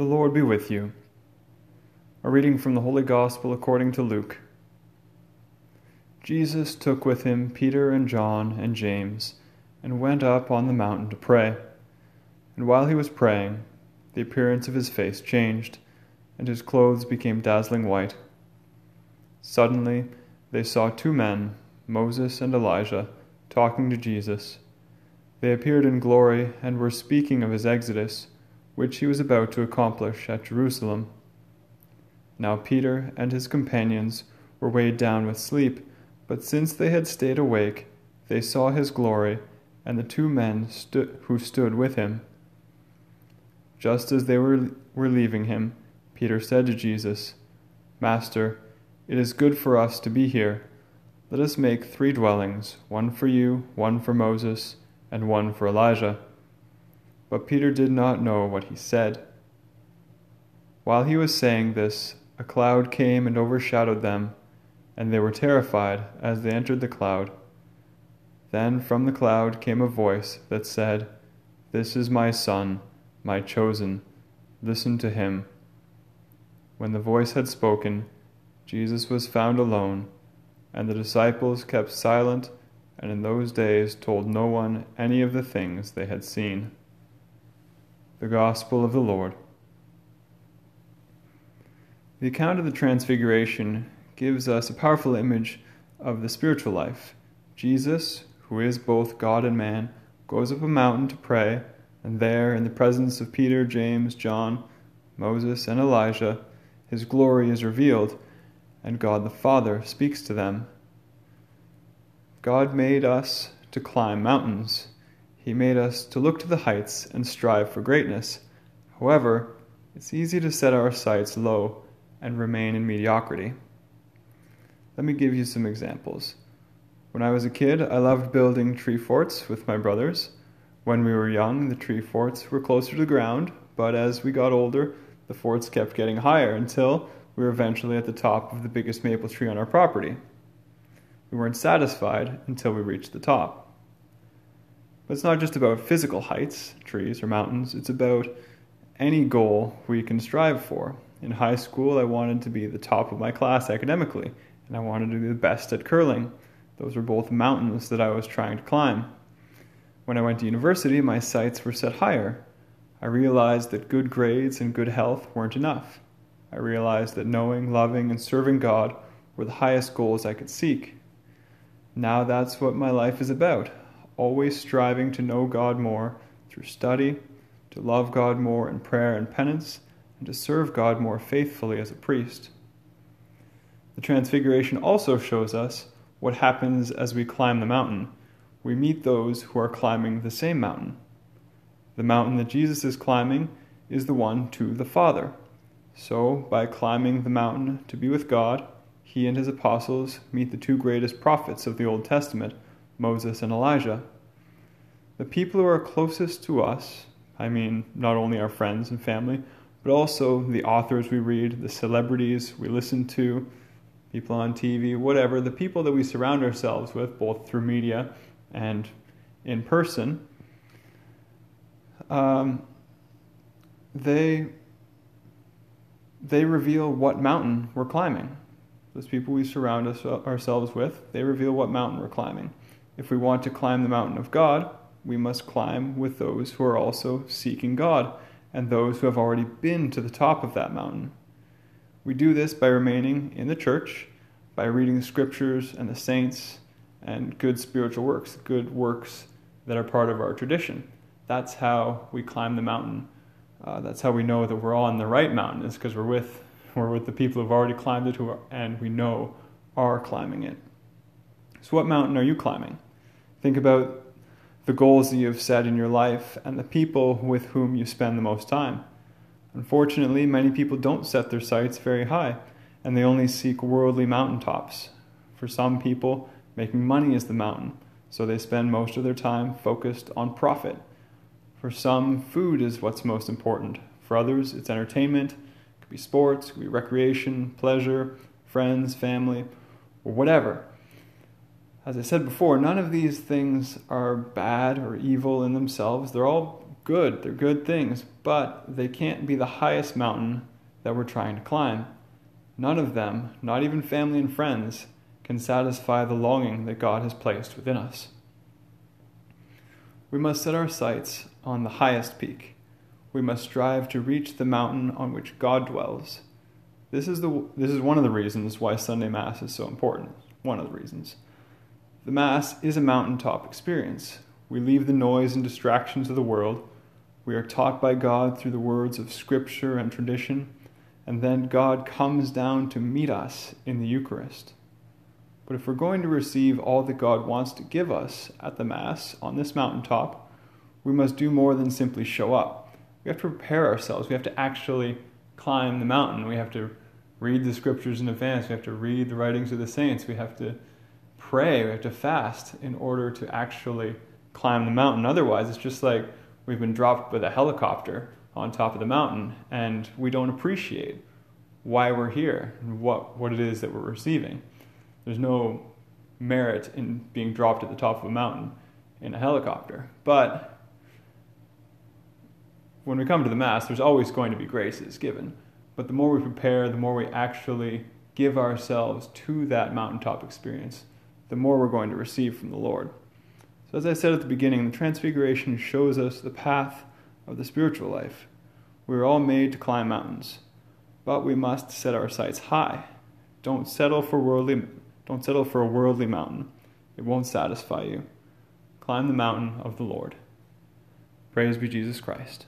The Lord be with you. A reading from the Holy Gospel according to Luke. Jesus took with him Peter and John and James and went up on the mountain to pray. And while he was praying, the appearance of his face changed, and his clothes became dazzling white. Suddenly they saw two men, Moses and Elijah, talking to Jesus. They appeared in glory and were speaking of his exodus which he was about to accomplish at Jerusalem. Now Peter and his companions were weighed down with sleep, but since they had stayed awake, they saw his glory and the two men stu- who stood with him. Just as they were, were leaving him, Peter said to Jesus, Master, it is good for us to be here. Let us make three dwellings one for you, one for Moses, and one for Elijah. But Peter did not know what he said. While he was saying this, a cloud came and overshadowed them, and they were terrified as they entered the cloud. Then from the cloud came a voice that said, This is my Son, my chosen. Listen to him. When the voice had spoken, Jesus was found alone, and the disciples kept silent and in those days told no one any of the things they had seen. The Gospel of the Lord. The account of the Transfiguration gives us a powerful image of the spiritual life. Jesus, who is both God and man, goes up a mountain to pray, and there, in the presence of Peter, James, John, Moses, and Elijah, his glory is revealed, and God the Father speaks to them. God made us to climb mountains. He made us to look to the heights and strive for greatness. However, it's easy to set our sights low and remain in mediocrity. Let me give you some examples. When I was a kid, I loved building tree forts with my brothers. When we were young, the tree forts were closer to the ground, but as we got older, the forts kept getting higher until we were eventually at the top of the biggest maple tree on our property. We weren't satisfied until we reached the top. But it's not just about physical heights, trees or mountains, it's about any goal we can strive for. In high school, I wanted to be the top of my class academically, and I wanted to be the best at curling. Those were both mountains that I was trying to climb. When I went to university, my sights were set higher. I realized that good grades and good health weren't enough. I realized that knowing, loving, and serving God were the highest goals I could seek. Now that's what my life is about always striving to know God more through study, to love God more in prayer and penance, and to serve God more faithfully as a priest. The Transfiguration also shows us what happens as we climb the mountain. We meet those who are climbing the same mountain. The mountain that Jesus is climbing is the one to the Father. So, by climbing the mountain to be with God, he and his apostles meet the two greatest prophets of the Old Testament Moses and Elijah. The people who are closest to us, I mean, not only our friends and family, but also the authors we read, the celebrities we listen to, people on TV, whatever, the people that we surround ourselves with, both through media and in person, um, they they reveal what mountain we're climbing. Those people we surround us, ourselves with, they reveal what mountain we're climbing. If we want to climb the mountain of God, we must climb with those who are also seeking God and those who have already been to the top of that mountain. We do this by remaining in the church, by reading the scriptures and the saints and good spiritual works, good works that are part of our tradition. That's how we climb the mountain. Uh, that's how we know that we're on the right mountain, is because we're with, we're with the people who've already climbed it who and we know are climbing it. So, what mountain are you climbing? Think about the goals that you have set in your life and the people with whom you spend the most time. Unfortunately, many people don't set their sights very high and they only seek worldly mountaintops. For some people, making money is the mountain, so they spend most of their time focused on profit. For some, food is what's most important. For others, it's entertainment, it could be sports, it could be recreation, pleasure, friends, family, or whatever. As I said before, none of these things are bad or evil in themselves. They're all good, they're good things, but they can't be the highest mountain that we're trying to climb. None of them, not even family and friends, can satisfy the longing that God has placed within us. We must set our sights on the highest peak. We must strive to reach the mountain on which God dwells. This is, the, this is one of the reasons why Sunday Mass is so important. One of the reasons. The Mass is a mountaintop experience. We leave the noise and distractions of the world. We are taught by God through the words of Scripture and tradition, and then God comes down to meet us in the Eucharist. But if we're going to receive all that God wants to give us at the Mass on this mountaintop, we must do more than simply show up. We have to prepare ourselves. We have to actually climb the mountain. We have to read the scriptures in advance. We have to read the writings of the saints. We have to pray. We have to fast in order to actually climb the mountain. Otherwise, it's just like we've been dropped with a helicopter on top of the mountain and we don't appreciate why we're here and what, what it is that we're receiving. There's no merit in being dropped at the top of a mountain in a helicopter. But when we come to the Mass, there's always going to be graces given. But the more we prepare, the more we actually give ourselves to that mountaintop experience, the more we're going to receive from the Lord. So, as I said at the beginning, the Transfiguration shows us the path of the spiritual life. We are all made to climb mountains, but we must set our sights high. Don't settle for worldly don't settle for a worldly mountain. It won't satisfy you. Climb the mountain of the Lord. Praise be Jesus Christ.